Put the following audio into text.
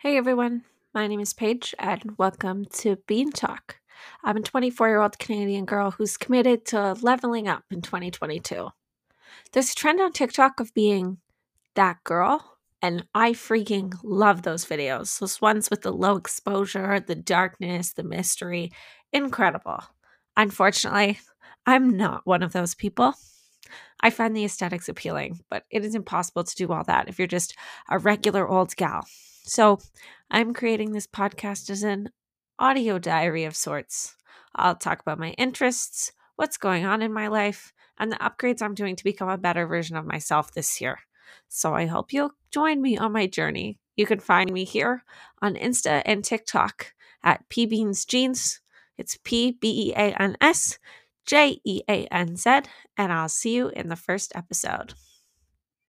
Hey everyone, my name is Paige and welcome to Bean Talk. I'm a 24 year old Canadian girl who's committed to leveling up in 2022. There's a trend on TikTok of being that girl, and I freaking love those videos. Those ones with the low exposure, the darkness, the mystery. Incredible. Unfortunately, I'm not one of those people. I find the aesthetics appealing, but it is impossible to do all that if you're just a regular old gal. So I'm creating this podcast as an audio diary of sorts. I'll talk about my interests, what's going on in my life, and the upgrades I'm doing to become a better version of myself this year. So I hope you'll join me on my journey. You can find me here on Insta and TikTok at pbeansjeanz. It's P B E A N S J E A N Z, and I'll see you in the first episode.